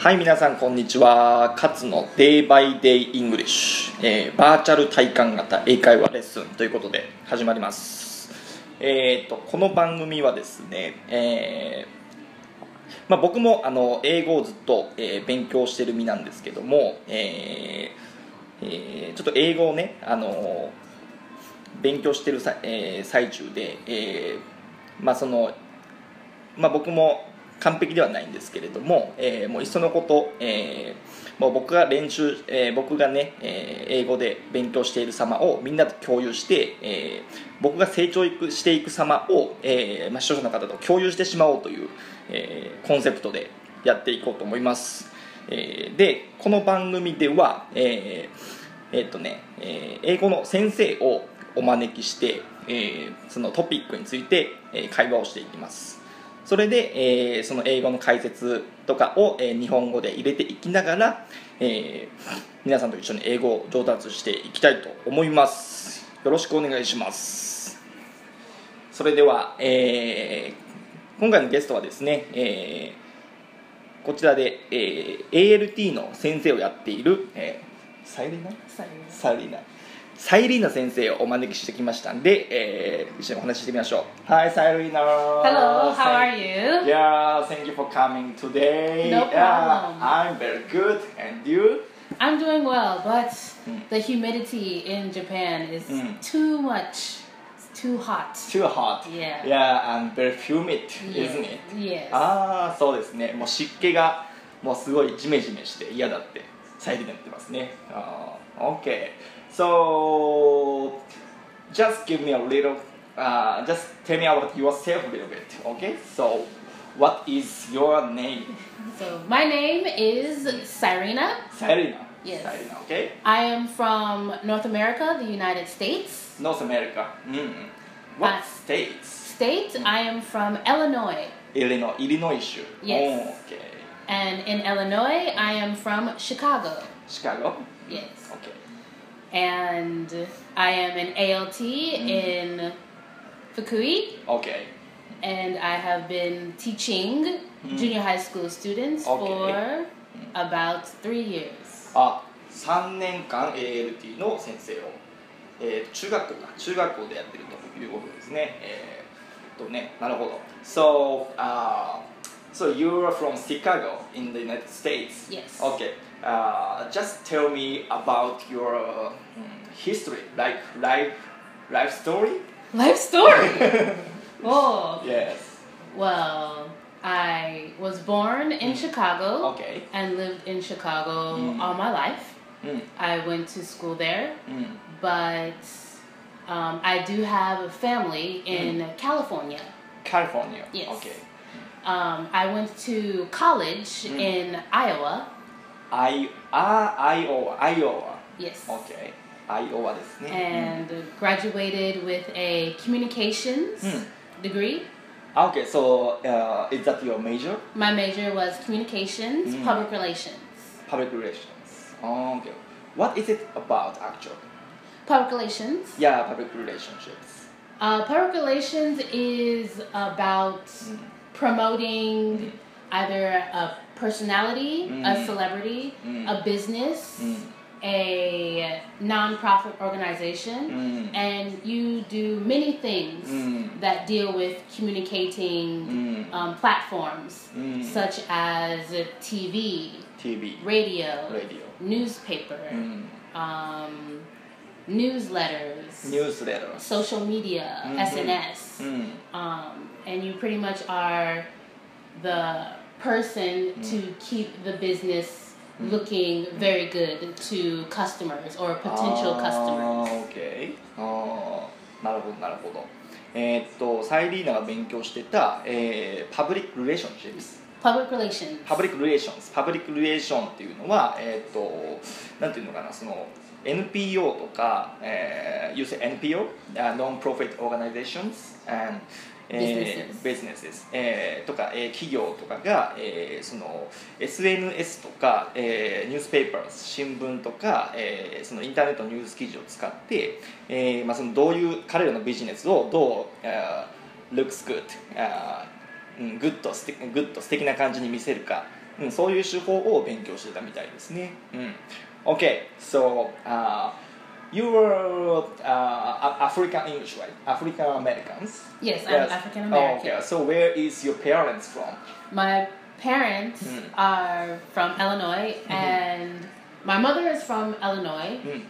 はい皆さんこんにちは。勝の Day by Day English、えー、バーチャル体感型英会話レッスンということで始まります。えーとこの番組はですねえーまあ、僕もあの英語をずっと、えー、勉強してる身なんですけども、えーえー、ちょっと英語をね、あの勉強してるさ、えー、最中で、えーまあそのまあ、僕も完璧ではないんですけれども、えー、もういっそのこと、えー、もう僕が練習、えー、僕がね、えー、英語で勉強している様をみんなと共有して、えー、僕が成長していく様を、えーまあ、視聴者の方と共有してしまおうという、えー、コンセプトでやっていこうと思います、えー、でこの番組ではえー、えー、っとね、えー、英語の先生をお招きして、えー、そのトピックについて、えー、会話をしていきます。それで、えー、その英語の解説とかを、えー、日本語で入れていきながら、えー、皆さんと一緒に英語を上達していきたいと思います。よろしくお願いします。それでは、えー、今回のゲストはですね、えー、こちらで、えー、ALT の先生をやっている、えー、サイリナ。サイリナサイリーナ先生をお招きしてきましたんで、えー、一緒にお話ししてみましょう。Hi, サイリーナ Hello, how are you? Yeah, thank you for coming today. No problem. Yeah, I'm very good. And you? I'm doing well, but the humidity in Japan is too much. It's too hot. Too hot. Yeah. Yeah, and very humid, Yes. isn't it? Yes. ああ、そうですね。もう湿気がもうすごいジメジメして嫌だってサイリーナ言ってますね。あー OK. So, just give me a little, uh, just tell me about yourself a little bit, okay? So, what is your name? So my name is Cyrena. Sarina. Yes. Sarina, okay? I am from North America, the United States. North America. Mm. What Uh, states? State, I am from Illinois. Illinois, Illinois 州. Yes. Okay. And in Illinois, I am from Chicago. Chicago? Yes. Okay And I am an ALT in Fukui. Okay. and I have been teaching junior high school students Okay. for about three years. あ、3年間 ALT の先生を、えー、中学校か中学校でやってるということですね。えー、とね、なるほど。So, uh, so you are from Chicago in the United States. Yes. Okay. uh, just tell me about your mm, history, like life, life story. Life story. oh. Yes. Well, I was born in mm. Chicago. Okay. And lived in Chicago mm. all my life. Mm. I went to school there, mm. but um, I do have a family mm. in California. California. Yes. Okay. Um, I went to college in Iowa I, あ、Iowa, Iowa. Yes. Okay. Iowa ですね。 and graduated with a communications Hmm. degree. Ah, Okay, so uh, is that your major? My major was communications, Hmm. public relations. Public relations. Okay. What is it about actually? Public relations. Yeah, public relationships. Uh, public relations is about Mm. promoting either a personality, a Mm. celebrity, Mm. a business, Mm. a nonprofit organization, Mm. and you do many things Mm. that deal with communicating Mm. um, platforms Mm. such as TV, TV, radio, radio, newspaper, mm. um, newsletters, newsletter. social media. SNS, Mm. um, and you pretty much are the person Mm. to keep the business looking very good to customers or potential customers. あー OK あーなるほどなるほどえーっとサイリーナが勉強してた、えー、パブリック・リレーションシップス Public relations. パブリック・リレーションズパブリック・リレーションっていうのはえーっとなんていうのかなその NPO とか、えー、you say NPO、uh, Non-Profit Organizations and えー businesses えーとか、えー企業とかが、えーその SNS とか、えーニュースペーパー新聞とか、えーそのインターネットのニュース記事を使って、えーまあ、そのどういう彼らのビジネスをどう、uh, looks good、uh, うんグッと素敵グッと素敵な感じに見せるか。うん、そういう手法を勉強してたみたいですね、うん、OK so、uh, you were uh, African English, right? African Americans. Yes, I'm yes. African American. Oh, okay. So where is your parents from? My parents mm. are from Illinois, mm-hmm. and my mother is from Illinois, mm.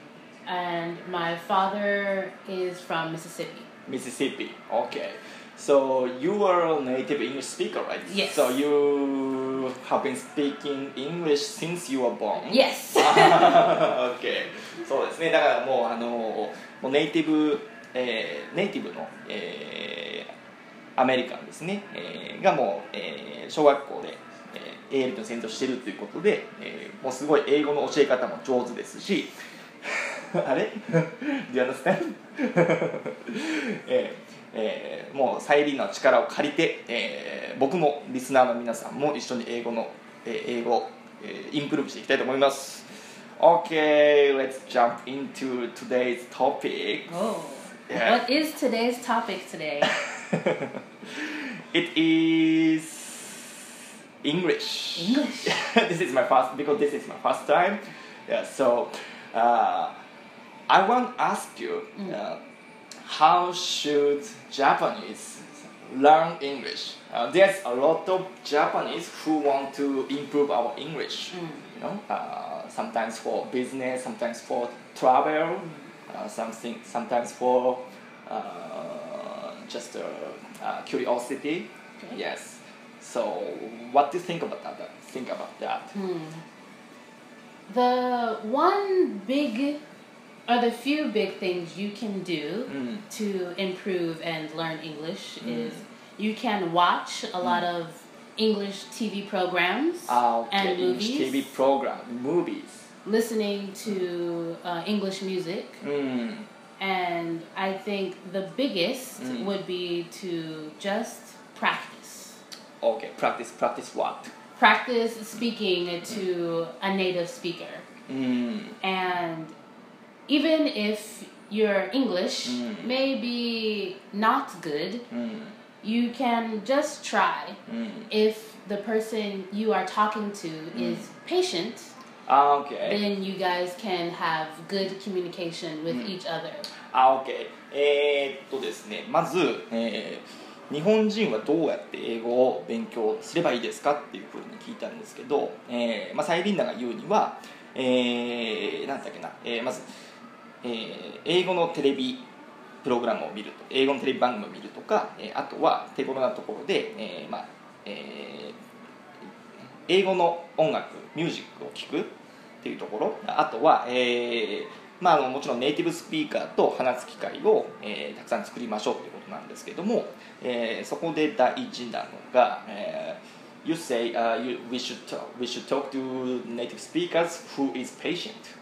and my father is from Mississippi. Mississippi. Okay. So you are a native English speaker, right? Yes. So you have been speaking English since you were born. Yes. okay. そうですね。だからもうあのもうネイティブ、えー、ネイティブの、えー、アメリカンですね、えー、がもう、えー、小学校で、えー、英語の先生をしてるということで、えー、もうすごい英語の教え方も上手ですし。あれ ?Do you understand? えーえー、もうサイリーの力を借りて、えー、僕もリスナーの皆さんも一緒に英語の、えー、英語、えー、インプルーブしていきたいと思います Okay, let's jump into today's topic. Oh, yeah. what is today's topic today? it is English. English. this is my first because this is my first time. Yeah, so uh, I want to ask you. Mm. Uh, how should Japanese learn English? Uh, there's a lot of Japanese who want to improve our English. Mm. You know, uh, sometimes for business, sometimes for travel, uh, something, sometimes for uh, just uh, curiosity. Okay. Yes. So, what do you think about that? Think about that. Hmm. The one big are the few big things you can do mm. to improve and learn English mm. is you can watch a lot mm. of English TV programs ah, okay. and movies. English TV program, movies. Listening to uh, English music. Mm. And I think the biggest mm. would be to just practice. Okay, practice, practice what? Practice speaking to a native speaker. Mm. And even if your English mm. may be not good, mm. you can just try. Mm. If the person you are talking to mm. is patient, ah, okay. then you guys can have good communication with mm. each other. あ、OK。えー、っとですね、まず、えー、日本人はどうやって英語を勉強すればいいですかっていうふうに聞いたんですけど、えーまあ、サイリンダが言うには、えー、なんだっけな、えー、まず、 えー、英語のテレビプログラムを見ると英語のテレビ番組を見るとか、えー、あとは手頃なところで、えーまあえー、英語の音楽ミュージックを聴くっていうところ。あとは、えーまあ、あのもちろんネイティブスピーカーと話す機会を、えー、たくさん作りましょうということなんですけども、えー、そこで第一なのが、えー You say、uh, you, we, should talk, we should talk to native speakers who is patient.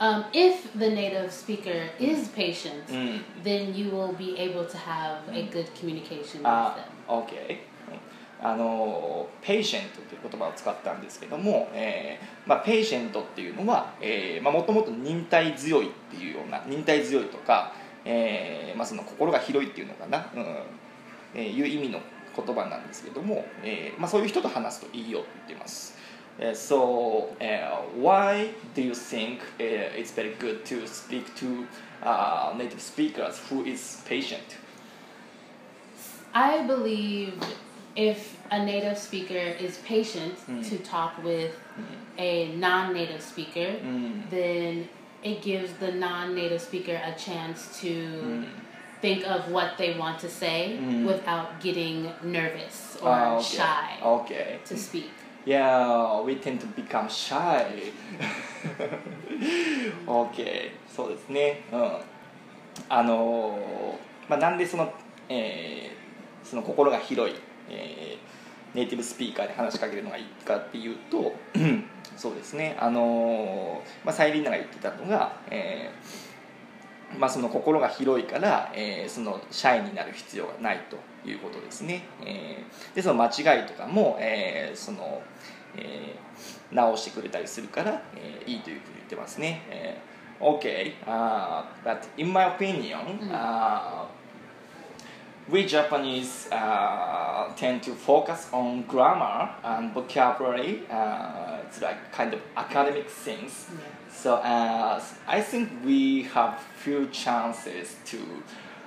Um, if the native speaker is patient, mm. then you will be able to have a good communication with them. Okay. あのペイシェントという言葉を使ったんですけども、えーまあ、ペイシェントっていうのはもともと忍耐強いっていうような忍耐強いとか、えーまあ、その心が広いっていうのかな、うんえー、いう意味の言葉なんですけども、えーまあ、そういう人と話すといいよって言ってます。Uh, so, uh, why do you think uh, it's very good to speak to uh, native speakers who is patient? I believe if a native speaker is patient mm. to talk with mm. a non-native speaker, mm. then it gives the non-native speaker a chance to mm. think of what they want to say mm. without getting nervous or ah, okay. shy okay. to speak. Yeah, we tend to become shy. okay, そうですね。うん。あのまあ、なんでその、えー、その心が広い、えー、ネイティブスピーカーで話しかけるのがいいかっていうと、そうですね。あのまあ、サイリーナが言ってたのが、えーまあ、その心が広いから、えー、そのシャイになる必要がないということですね、えー、でその間違いとかも、えー、その、えー、直してくれたりするから、えー、いいというふうに言ってますね、えー、OK、uh, but in my opinion、uh, we Japanese uh, tend to focus on grammar and vocabulary. Uh, it's like kind of academic things. Yeah. So uh, I think we have few chances to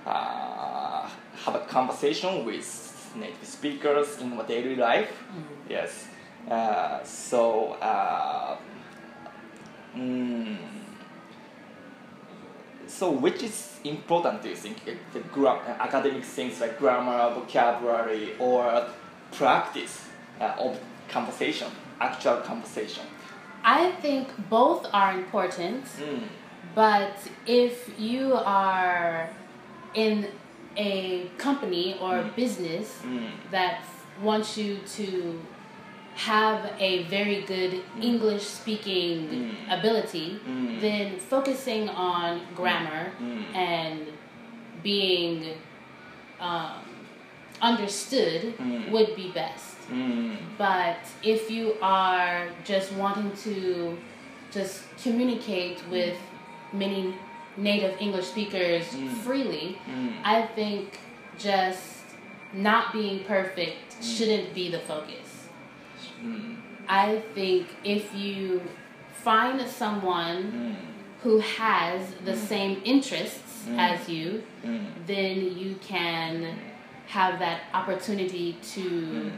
uh, have a conversation with native speakers in our daily life. Mm. Yes. Uh, so. Uh, mm, so which is important do you think the gra- academic things like grammar vocabulary or practice uh, of conversation actual conversation I think both are important, mm. but if you are in a company or business Mm. that wants you to have a very good English speaking Mm. ability, Mm. then focusing on grammar Mm. and being um, understood Mm. would be best. Mm. But if you are just wanting to just communicate with many native English speakers Mm. freely, Mm. I think just not being perfect shouldn't be the focus. Mm. I think if you find someone Mm. who has the same interests Mm. as you, Mm. then you can have that opportunity to Mm.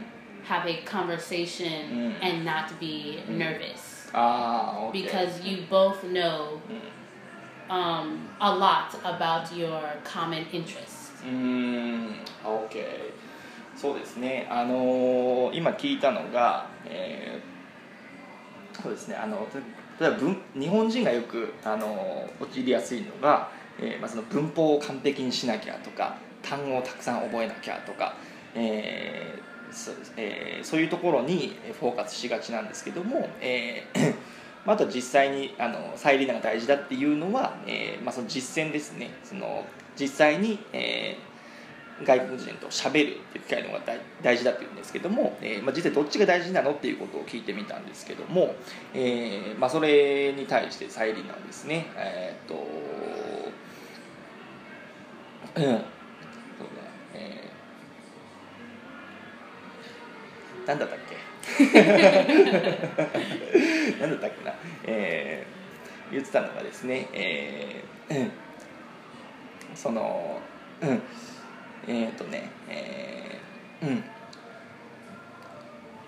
have a conversation Mm. and not be nervous Ah, okay. because you both know Mm. um, a lot about your common interests. うーん OK そうですね。あのー今聞いたのが、えーそうですね。あの例えば文日本人がよくあのー陥りやすいのが、えーまあ、その文法を完璧にしなきゃとか単語をたくさん覚えなきゃとか、えーそうえーそういうところにフォーカスしがちなんですけども、えーまあ、あと実際にあのサイリーナが大事だっていうのは、えーまあ、その実践ですね。その実際に、えー外国人と喋るっていう機会の方が大大事だっていうんですけども、えーまあ、実際どっちが大事なのっていうことを聞いてみたんですけども、えーまあ、それに対してサイリーナはですね。えーっとうん。そうだえーなんだったっけ？なんだったっけな、えー言ってたのがですね、えーうん。その、うん、えっ、とね、えーうん、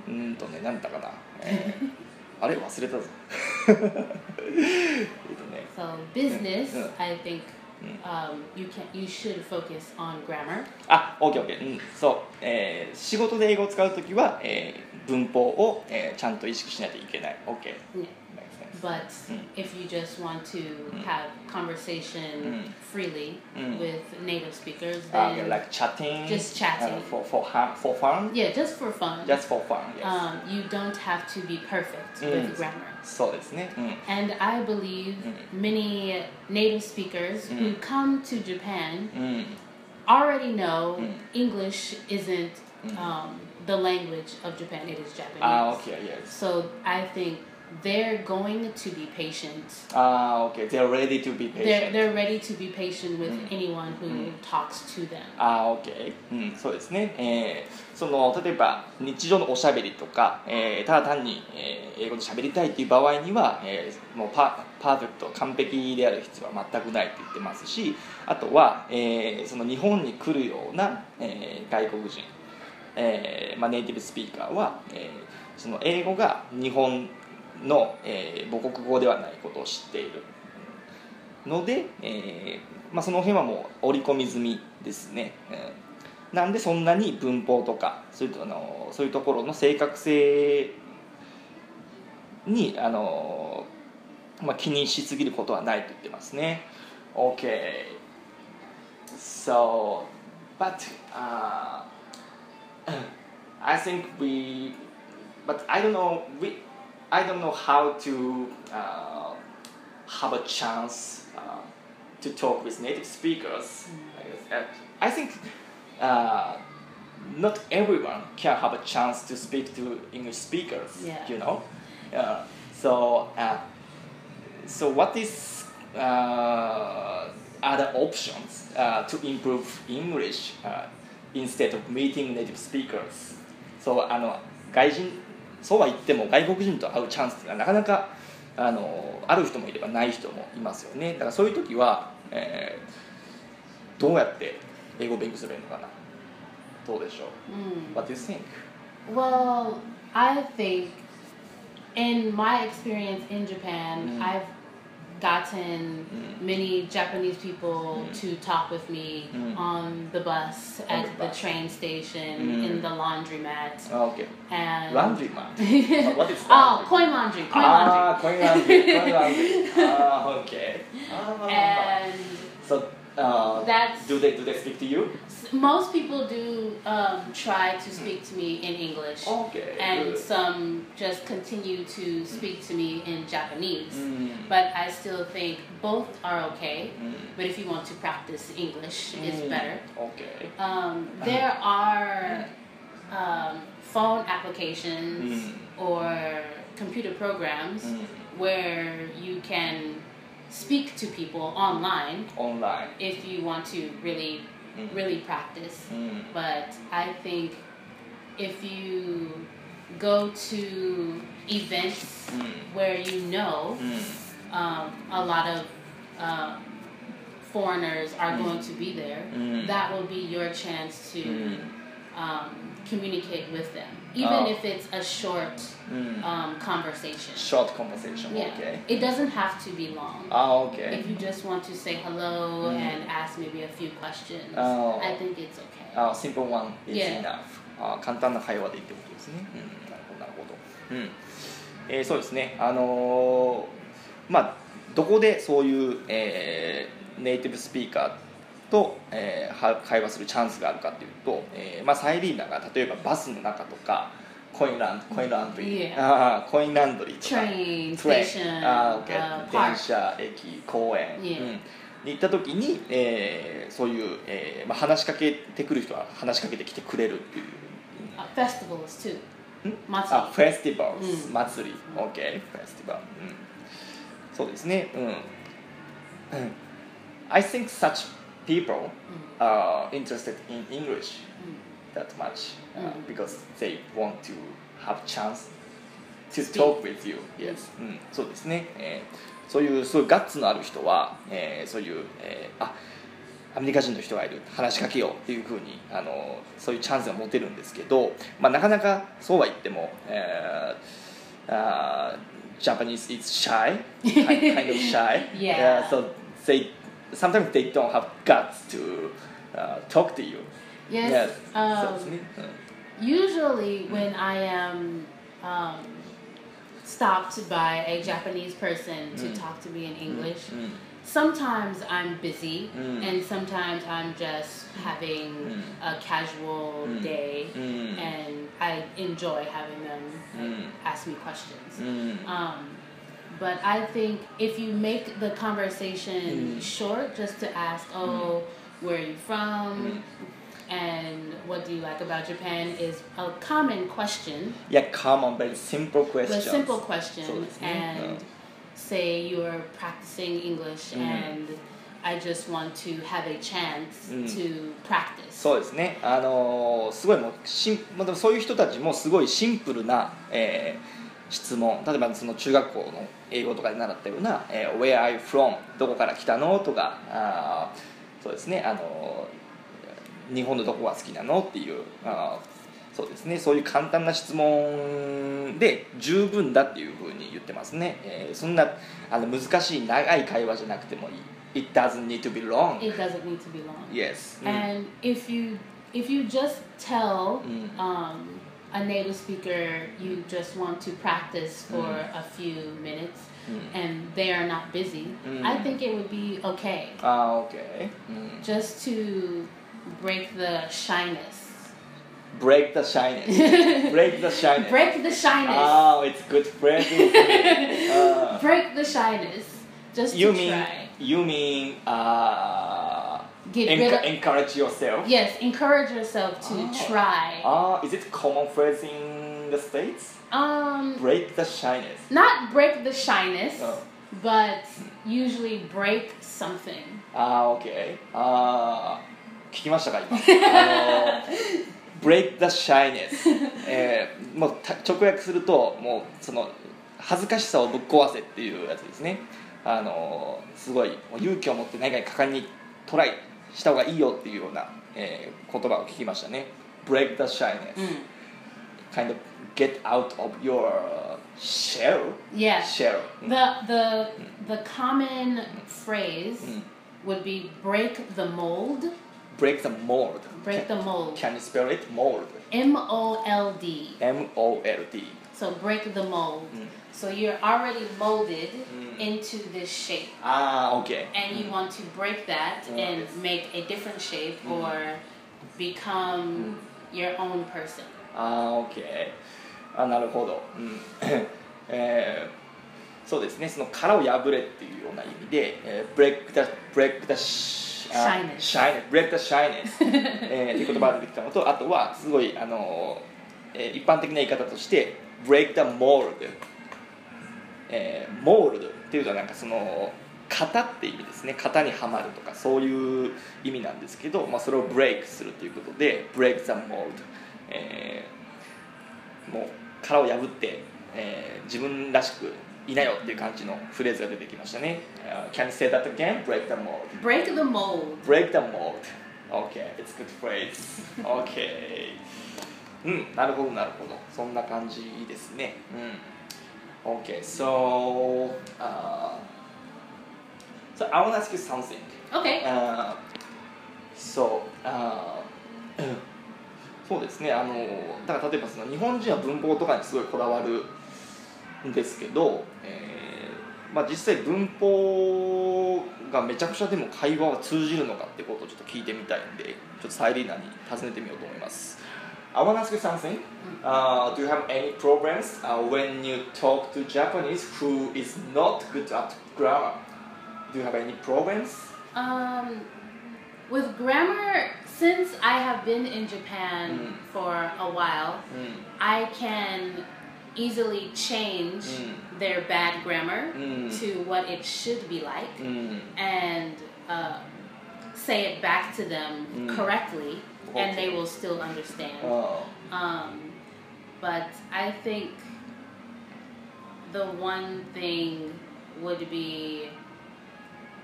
うーんとね、なんだかな、えー あれ？忘れたぞ。えっとね、So business, Yeah. I think Mm. um, you can you should focus on grammar. あ、オッケーオッケー、うん、そう、えー仕事で英語を使うときは、えー文法を、えーちゃんと意識しないといけない。オッケー。but mm. if you just want to mm. have conversation hmm. freely hmm. with native speakers, uh, then um, like chatting, just chatting uh, for for ha- for fun. Yeah, just for fun. Just for fun. Yes. Um, you don't have to be perfect hmm. with grammar. So And I believe many native speakers who come to Japan already know English isn't. Um, the language of Japan. It is Japanese. Ah, okay, yes. So I think they're going to be patient. あ、オッケー。They're ready to be They're, patient. they're ready to be patient with Mm. anyone who Mm. talks to them. あー OK、うん、そうですね、えーその例えば日常のおしゃべりとか、えーただ単に、えー英語でしゃべりたいっていう場合には、えーもうパパーフェクト完璧である必要は全くないって言ってますしあとは、えーその日本に来るような、えー外国人、えーまあ、ネイティブスピーカーは、えーその英語が日本の、えー母国語ではないことを知っているので、えーまあ、その辺はもう織り込み済みですね、うんなんでそんなに文法とかそういうとあのそういうところの正確性にあの、まあ、気にしすぎることはないと言ってますね。OK so but、uh, I think we but I don't know we I don't know how to uh, have a chance uh, to talk with native speakers. Uh, I think uh, not everyone can have a chance to speak to English speakers. Yeah. You know, uh, so uh, so what is uh, other options uh, to improve English? Uh, instead of meeting native speakers そうあの外人 そうは言っても外国人と会うチャンスってなかなかあのある人もいればない人もいますよねだからそういう時は、えー、どうやって英語を勉強すればいいのかなどうでしょう、mm. What do you think? Well, I think in my experience in Japan, mm. I've gotten mm. many Japanese people mm. to talk with me mm. on the bus, on at the, bus. the, train station, mm. in the laundromat. Oh, okay. And laundromat. what is that? Oh, coin laundry. Coin ah, laundry. coin laundry. Coin laundry. ah, okay. Ah, and so uh, that's do they do they speak to you? most people do um, try to speak to me in English. Okay. And good. some just continue to speak to me in Japanese. Mm. But I still think both are okay. Mm. But if you want to practice English, mm. it's better. Okay. Um, there are um, phone applications mm. or computer programs mm. where you can speak to people online. Online. If you want to really mm. really practice. Mm. But I think if you go to events mm. where you know mm. um, a lot of um, foreigners are mm. going to be there, mm. that will be your chance to um, communicate with them, even oh. if it's a short mm. um, conversation. Short conversation. Yeah. Okay. It doesn't have to be long. Oh, okay. If you just want to say hello mm. and ask maybe a few questions, oh. I think it's okay. Oh, simple one is Yeah. enough. あ簡単な会話でいいってことですね。うん、なるほど、なるほど。うん。えー、そうですね。あのーまあ、どこでそういう、えー、ネイティブスピーカー と、えー、は会話するチャンスがあるかというと、えーまあ、サイリーナが例えばバスの中とかコインランコインランドリー、Yeah. あーコインランドリーとか Train, トレイあー OK uh, 電.車駅公園、Yeah. うんに行った時に、えーそういう、えーまあ、話しかけてくる人は話しかけてきてくれるっていう。Uh, festivals too. あ、フェスティバル、うん。祭り、OK、フェスティバル、うん、そうですね、うん。うん。I think such people are interested in English that much uh, Mm. because they want to have chance to talk with you. Yes. うん、そうですね、えーそういうそういうガッツのある人は、えーそういう、えーあアメリカ人の人がいる話しかけようっていうふうにあのそういうチャンスが持てるんですけど、まあ、なかなかそうは言っても、えー、uh, Japanese is shy kind of shy Yeah. so they sometimes they don't have guts to uh, talk to you. Yes. yes. Um. Uh. Usually, when I am um, stopped by a Japanese person mm. to talk to me in mm. English, mm. sometimes I'm busy mm. and sometimes I'm just having mm. a casual mm. day and I enjoy having them like, ask me questions. Um, but I think if you make the conversation Mm. short, just to ask, oh, where are you from? Mm. And what do you like about Japan is a common question, いや common very simple a questions simple question, そうですね and say you're practicing English Mm. and I just want to have a chance Mm. to practice. そうですねあのーすごいもうしん、まあ、でもそういう人たちもすごいシンプルな、えー 質問。例えばその中学校の英語とかで習ったような「えー Where are you from?」どこから来たの？とかあーそうですね。あのー日本のどこが好きなの？っていうあーそうですね。そういう簡単な質問で十分だっていうふうに言ってますね、えーそんなあの難しい長い会話じゃなくてもいい。It doesn't need to be long. It doesn't need to be long. Yes、うん And if you if you just tell Mm. um, a native speaker you just want to practice for mm. a few minutes mm. and they are not busy, mm. I think it would be okay. Ah, okay. Mm. Just to break the shyness. Break the shyness. break the shyness. break the shyness. Oh, it's good phrasing. uh, break the shyness. Just you mean try. you mean uh Get enc- rid of- encourage yourself Yes, encourage yourself to Oh. try. uh, is it common phrase in the states Um, break the shyness not break the shyness, Oh. but usually break something. あー OK あ聞きましたか今あの break the shyness、えー、もう直訳するともうその恥ずかしさをぶっ壊せっていうやつですねあのすごい勇気を持って何かに果敢にトライした方がいいよっていうような、えー、言葉を聞きましたね break the shyness、kind of get out of your shell yeah shell the the the common phrase would be break the mold break the mold break the mold can you spell it mold m-o-l-d m-o-l-d so break the mold So you're already molded into this shape ah okay and you want to break that and make a different shape or become your own person ああ OK あなるほど、うんえー、そうですねその殻を破れっていうような意味で、えー、break the break the sh- Shyness shyness break the shyness えー、っていう言葉が出てきたのとあとはすごいあの、えー、一般的な言い方として break the mold えー、モールドっていうとなんかその型って意味ですね。型にはまるとかそういう意味なんですけど、まあ、それをブレイクするということで break the mold、えー、もう殻を破って、えー、自分らしくいなよっていう感じのフレーズが出てきましたね、uh, Can you say that again? break the mold. Break the mold. Break the mold. OK it's good phrase. OK うんなるほどなるほど。そんな感じですね。うん Okay, so uh, so I want to ask you something. okay Uh, so, uh, そうですねあのだから例えばその日本人は文法とかにすごいこだわるんですけど、えーまあ、実際文法がめちゃくちゃでも会話は通じるのかってことをちょっと聞いてみたいんでちょっとサイリーナに尋ねてみようと思います I want to ask you something. Uh, do you have any problems uh, when you talk to Japanese who is not good at grammar? Do you have any problems? Um, with grammar, since I have been in Japan mm. for a while, mm. I can easily change mm. their bad grammar mm. to what it should be like mm. and uh, say it back to them mm. correctly and they will still understand. Oh. Um, but I think the one thing would be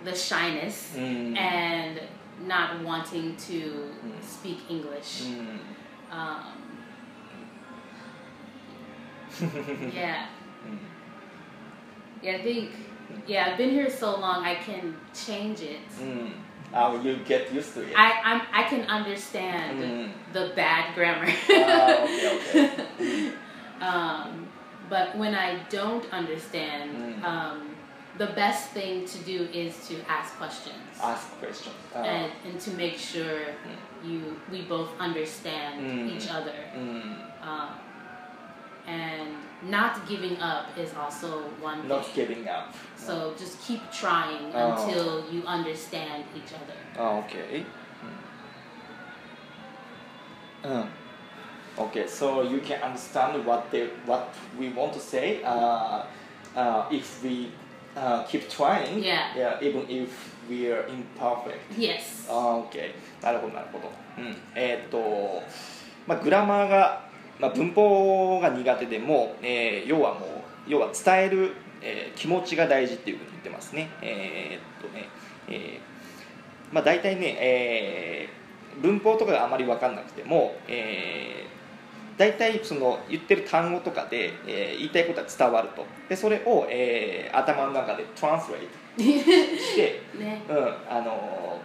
the shyness mm. and not wanting to mm. speak English. Mm. Um, yeah. Mm. Yeah, I think, yeah, I've been here so long, I can change it. Mm uh, you get used to it. I I'm, i can understand mm. the bad grammar. uh, okay, okay. Um, but when I don't understand, mm. um, the best thing to do is to ask questions. Ask questions. Uh, and, and to make sure mm. you we both understand mm. each other. Mm. Um, and not giving up is also one not thing. giving up so no. just keep trying oh. until you understand each other oh, okay mm. okay so you can understand what they what we want to say uh, uh, if we uh, keep trying yeah. yeah even if we are imperfect yes okay なるほどなるほどうんえっ、ー、とまあグラマーがまあ、文法が苦手でも、えー要はもう要は伝える、えー気持ちが大事っていうふうに言ってますね。えーっとね、えーまあ、大体ね、えー文法とかがあまり分かんなくても、えー大体その言ってる単語とかで、えー言いたいことが伝わると。でそれを、えー頭の中でトランスレートして ね。うん、あの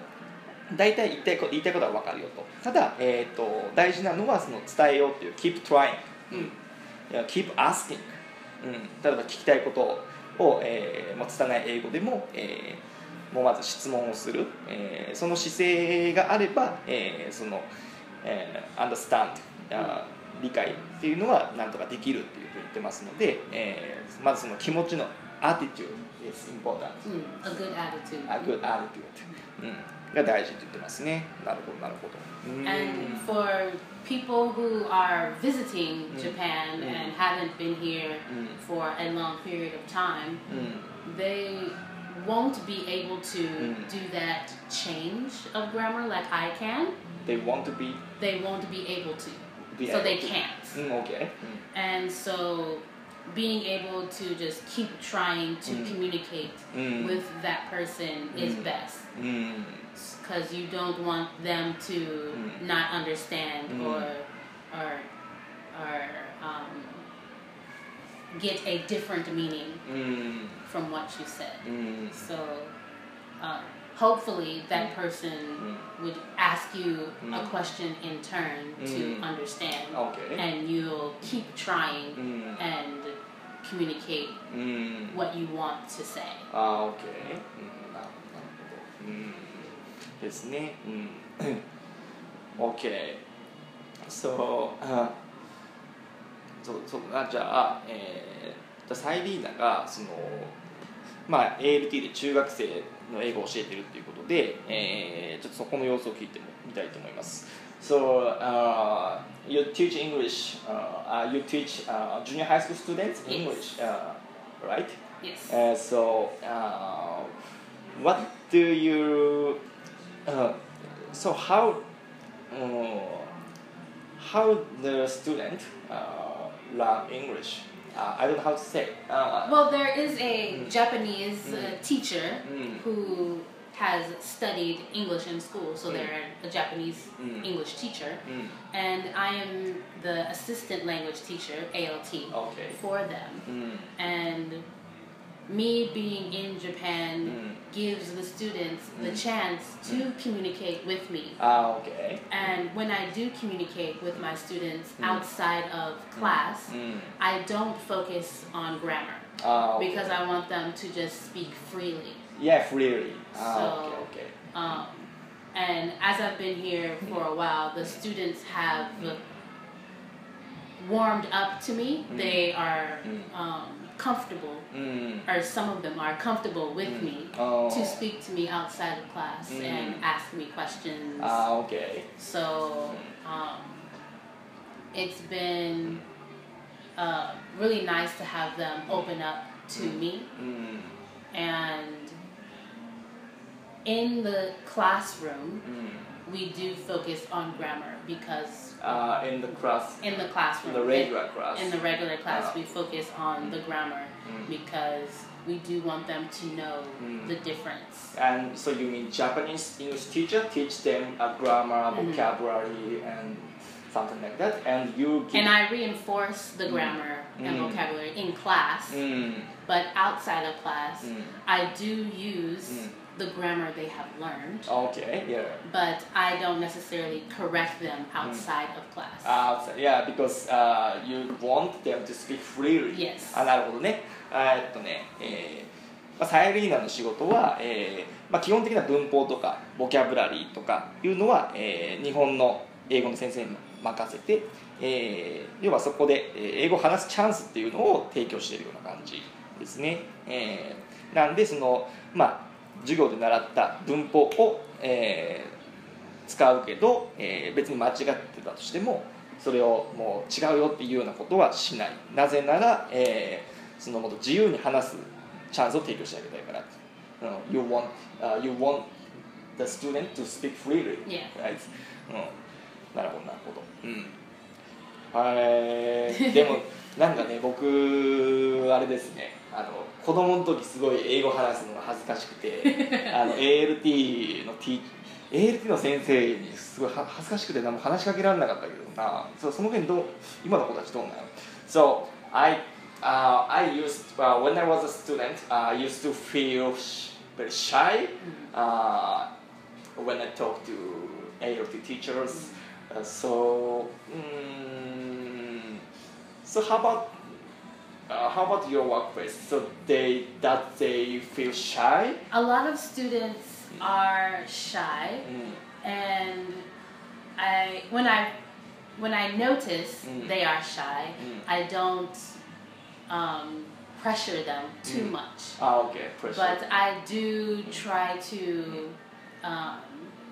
大体言いたいこと言いたいことは分かるよと。ただ、えー、と大事なのはその伝えようっていう keep trying、うん、keep asking、うん、例えば聞きたいことを、えー、もう拙い英語でも、えーもうまず質問をする、えーその姿勢があれば、えーその、えー understand あー理解っていうのはなんとかできるっていうふうに言ってますので、えーまずその気持ちの attitude is important Mm, a good attitude. a good attitude、うん、が大事って言ってますねなるほどなるほどうん And for people who are visiting Mm. Japan Mm. and haven't been here Mm. for a long period of time, うん they won't be able to do that change of grammar like I can. They want to be. They won't be able to. Be so able they to. can't. Mm, okay. And so being able to just keep trying to communicate Mm. with that person is Mm. best. because you don't want them to mm. not understand mm. or or or um, get a different meaning mm. from what you said. So um, hopefully that person would ask you a question in turn to understand, okay. and you'll keep trying and communicate what you want to say. Okay. ですね。うん。オッケー。そそう、そうあじゃあ、えー、じゃあサイリーナが、その、まあ、ALT で中学生の英語を教えてるっていうことで、えー、ちょっとそこの様子を聞いてみたいと思います。So, uh, you teach English, uh, uh, you teach uh, junior high school students. English, uh, right? Yes. Uh, so, uh, what do you? Uh, so how? Uh, how the student uh, learn English? Uh, I don't know how to say. Uh, Well, there is a Japanese uh, Mm. teacher Mm. who has studied English in school, so Mm. they're a Japanese Mm. English teacher, mm, and I am the assistant language teacher (ALT) okay. for them. Mm, And me being in Japan Mm. gives the students the Mm. chance to communicate with me. ah, okay. And when I do communicate with my students Mm. outside of class, Mm, I don't focus on grammar ah, okay. because I want them to just speak freely. yeah, freely. Ah, So- okay, okay. Um, and as I've been here for a while, the students have warmed up to me. Mm. They are Mm. um, comfortable, mm. or some of them are comfortable with mm. me oh. to speak to me outside of class mm. and ask me questions. Ah, okay. So mm. um, it's been uh, really nice to have them open up to mm. me. Mm. And in the classroom, we do focus on grammar because uh, in the class, in the classroom, the regular class. in the regular class, Ah. we focus on the grammar Mm. because we do want them to know Mm. the difference. And so you mean Japanese English teacher teach them a grammar, Mhm. vocabulary, and something like that, and you give. And I reinforce the Mm. grammar and Mm. vocabulary in class, うん。but outside of class, Mm. I do use Mm. the grammar they have learned, Okay, yeah. but I don't necessarily correct them outside of class. Uh, so- yeah, because uh, you want them to speak freely. Yes. あ、なるほどね。あえっとね、えーまあ、サイリーナの仕事は、えーまあ、基本的な文法とかボキャブラリーとかいうのは、えー日本の英語の先生に任せて、えー要はそこでえー英語を話すチャンスっていうのを提供しているような感じですね。えーなんでその、まあ、授業で習った文法を、えー使うけど、えー別に間違ってたとしてもそれをもう違うよっていうようなことはしないなぜなら、えーそのもっと自由に話すチャンスを提供してあげたいから、うん、you, want,、uh, you want the student to speak freely Yeah. right? うん、なるほどなるほど。うん。はい。でもなんかね僕あれですね。あの子供の時すごい英語話すのが恥ずかしくて あの ALT の T ALT の先生にすごいは恥ずかしくて何も話しかけられなかったけどな。そうその辺どう今の子たちどうなの？So I uh, I used uh, when I was a student uh, I used to feel sh- very shy. Uh, when I talk to ALT teachers uh, so mm, so how about uh, how about your workplace? So they that they feel shy. A lot of students are shy, Mm. and I when I when I notice Mm. they are shy, Mm. I don't um, pressure them too Mm. much. Ah, okay, pressure. But I do try to um,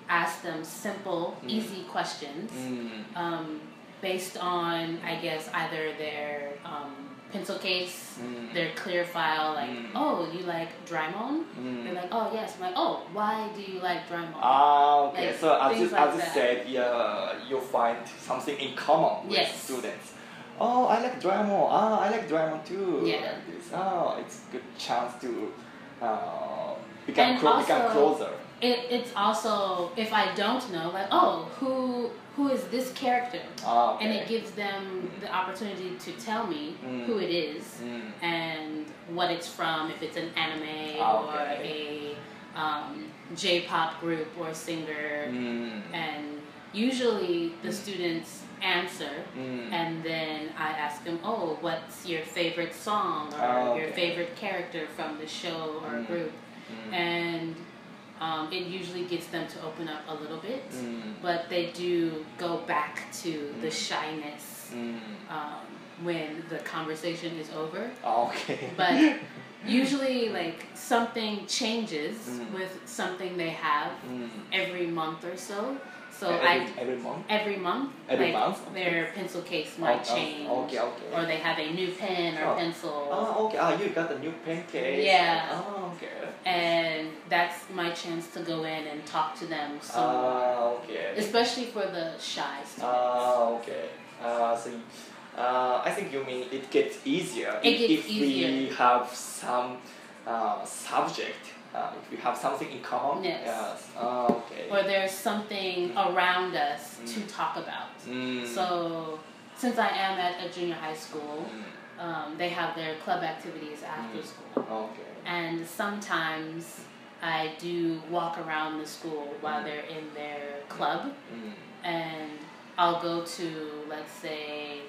ask them simple, Mm. easy questions Mm. um, based on, I guess, either their um, pencil case, mm. their clear file, like, mm. oh, you like Doraemon? Mm. They're like, oh, yes. I'm like, oh, why do you like Doraemon? Ah, okay. Like, so as you, like as you said, yeah, you'll find something in common with yes. students. Oh, I like Doraemon. Ah, I like Doraemon too. Yeah. Oh, it's a good chance to uh, become, clo- become closer. It, it's also if I don't know, like, oh, who who is this character? Oh, okay. And it gives them the opportunity to tell me mm. who it is mm. and what it's from, if it's an anime oh, or a um, J-pop group or singer. Mm. And usually the students answer, mm. and then I ask them, "Oh, what's your favorite song or oh, okay. your favorite character from the show or mm. group?" Mm. And um, it usually gets them to open up a little bit, mm. but they do go back to the shyness mm. um, when the conversation is over. Okay. But usually, like something changes mm. with something they have mm. every month or so. So every, I every month. Every month. Every like month. Their pencil case might oh, change. Oh, okay, okay. Or they have a new pen or oh. pencil. Oh, okay. Oh, you got the new pen case. Yeah. Oh, okay. And that's my chance to go in and talk to them. So oh, ah, okay. Especially for the shy students. Oh, okay. Uh, so. Uh, I think you mean it gets easier it gets if easier. we have some uh, subject uh, if we have something in common. Yes. yes. Oh, okay. Or there's something mm. around us mm. to talk about. Mm. So since I am at a junior high school, mm. um, they have their club activities after mm. school. Okay. And sometimes I do walk around the school while Mm. they're in their club, and I'll go to let's say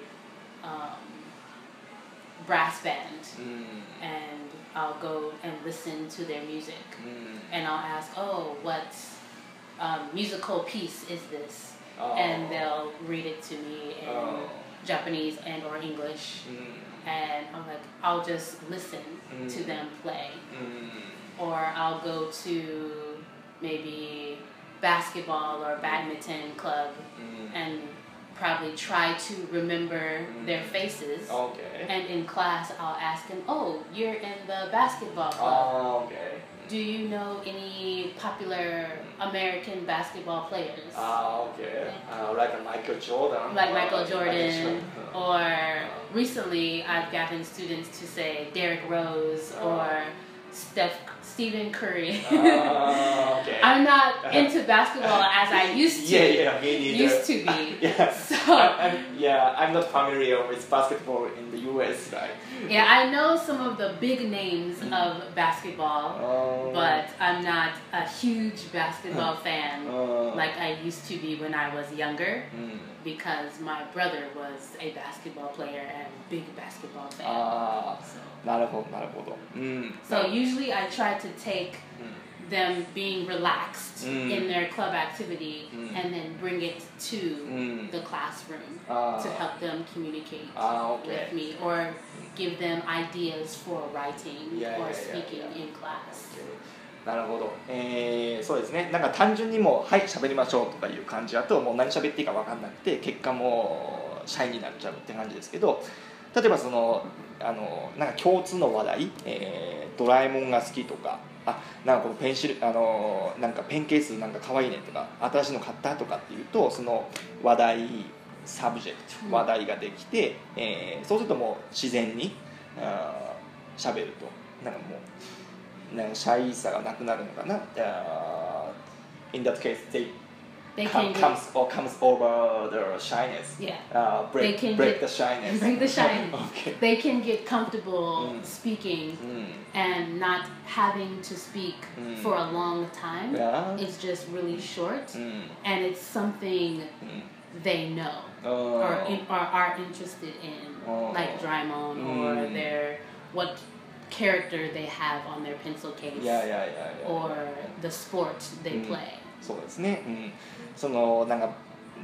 um, brass band Mm. and I'll go and listen to their music. Mm. And I'll ask, oh, what um, musical piece is this? Oh. And they'll read it to me in Oh. Japanese and or English. Mm. And I'm like, I'll just listen Mm. to them play. Mm. Or I'll go to maybe basketball or badminton club Mm. and probably try to remember Mm. their faces. Okay. And in class, I'll ask them, "Oh, you're in the basketball club. Oh, okay. Do you know any popular American basketball players?" Ah, okay. Uh, like Michael Jordan. like Uh, Michael Jordan, Uh, or recently I've gotten students to say Derrick Rose Oh. or Steph Stephen Curry. Ah, okay. I'm not into basketball as I used to. Yeah, yeah, me neither. Used to be. yeah. So I'm, I'm, yeah, I'm not familiar with basketball in the US, right? yeah, I know some of the big names of basketball, Oh. but I'm not a huge basketball fan Oh. like I used to be when I was younger Mm because my brother was a basketball player and big basketball fan. Ah, So, なるほど、なるほど。うん。 so usually I try to take うん。 them being relaxed Mm. in their club activity Mm. and then bring it to うん。 the classroom あ to help them communicate あ、 with OK。 me or give them ideas for writing Yeah, or yeah, yeah, speaking yeah. in class. なるほど、えー、そうですね。なんか単純にもう「はい喋りましょう」とかいう感じだともう何喋っていいか分かんなくて結果もうシャイになっちゃうって感じですけど例えばそのあのなんか共通の話題、えードラえもんが好きとかあなんかこのペンシルあのなんかペンケースなんか可愛いねとか新しいの買ったとかっていうとその話題サブジェクうん。ト話題ができて、えーそうするともう自然にあー喋ると。なんかもうね、シャイさがなくなるのかな、uh, in that case they They can comes or comes over the shyness. Yeah. Uh, break, they can break get, the shyness. Break the shyness. okay. They can get comfortable mm. speaking mm. and not having to speak mm. for a long time. Yeah. It's just really short mm. and it's something mm. they know oh. or, in, or are interested in, oh. like Doraemon or mm. their what character they have on their pencil case or the sport they Mm. play. そうですね。うん。そのなんか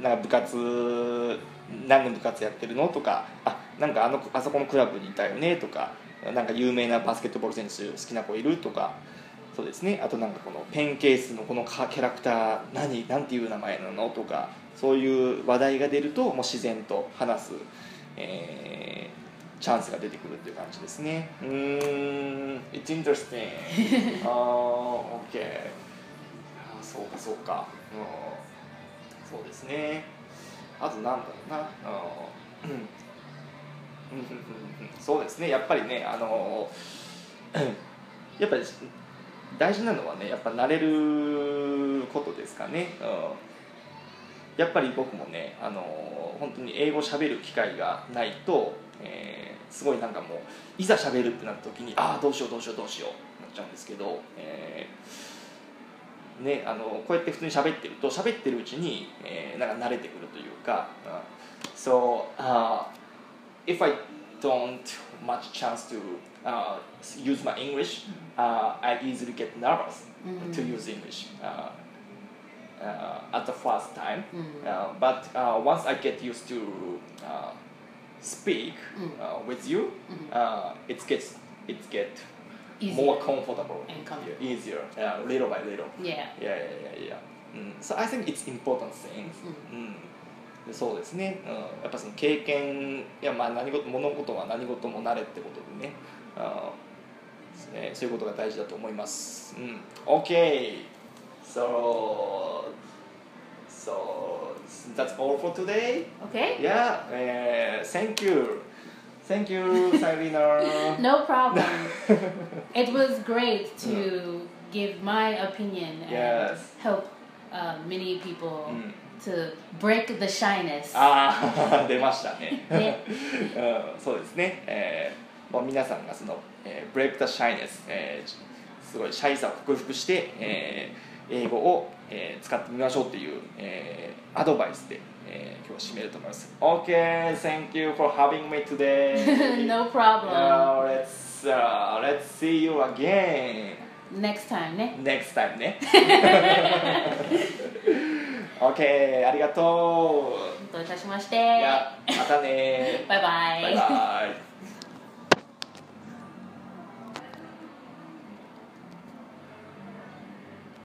なんか部活何の部活やってるのとか、あなんかあのあそこのクラブにいたよねとか、なんか有名なバスケットボール選手好きな子いるとか。そうですね。あとなんかこのペンケースのこのカキャラクター何なんていう名前なのとか、そういう話題が出るともう自然と話す、えーチャンスが出てくるっていう感じですね。うーん。It's interesting あー OK あーそうかそうか、うん、そうですね。あとなんだろうな。うん。うんうんうんそうですね。やっぱりねあの やっぱり大事なのはねやっぱ慣れることですかね、うん、やっぱり僕もねあの本当に英語喋る機会がないと、えーすごいなんかもういざ喋るってなった時にああどうしようどうしようどうしようなっちゃうんですけど、えーね、あのこうやって普通に喋ってると喋ってるうちに、えーなんか慣れてくるというか、うん So、uh, if I don't much chance to uh, use my English, uh, I easily get nervous to use English uh, uh, at the first time. Uh, but uh, once I get used to uh, speak uh, with you, uh, it gets it get Easier. more comfortable, And comfortable. Easier, yeah, little by little. Yeah. Yeah, yeah, yeah, yeah. うん、so I think it's important things. うんでそうですね、うん、やっぱその経験いやまあ何事物事は何事も慣れってことでねあですねそういうことが大事だと思います、うん、OK so so that's all for today Okay. yeah、uh, thank you thank you Sailina No problem. it was great to give my opinion and Yes. help uh, many people Mm. to break the shyness. ああ出ましたねねうん、そうですね、えーもう皆さんがその、えー、ブレイク・タ・シャイネス、えーすごいシャイさを克服して、えー英語を、えー使ってみましょうっていう、えーアドバイスで、えー今日は締めると思います OK thank you for having me today no problem. Now let's, uh, let's see you again Next time, ne? next time ね OK ありがとうどういたしまして。いやまたねバイバイ。バイバイ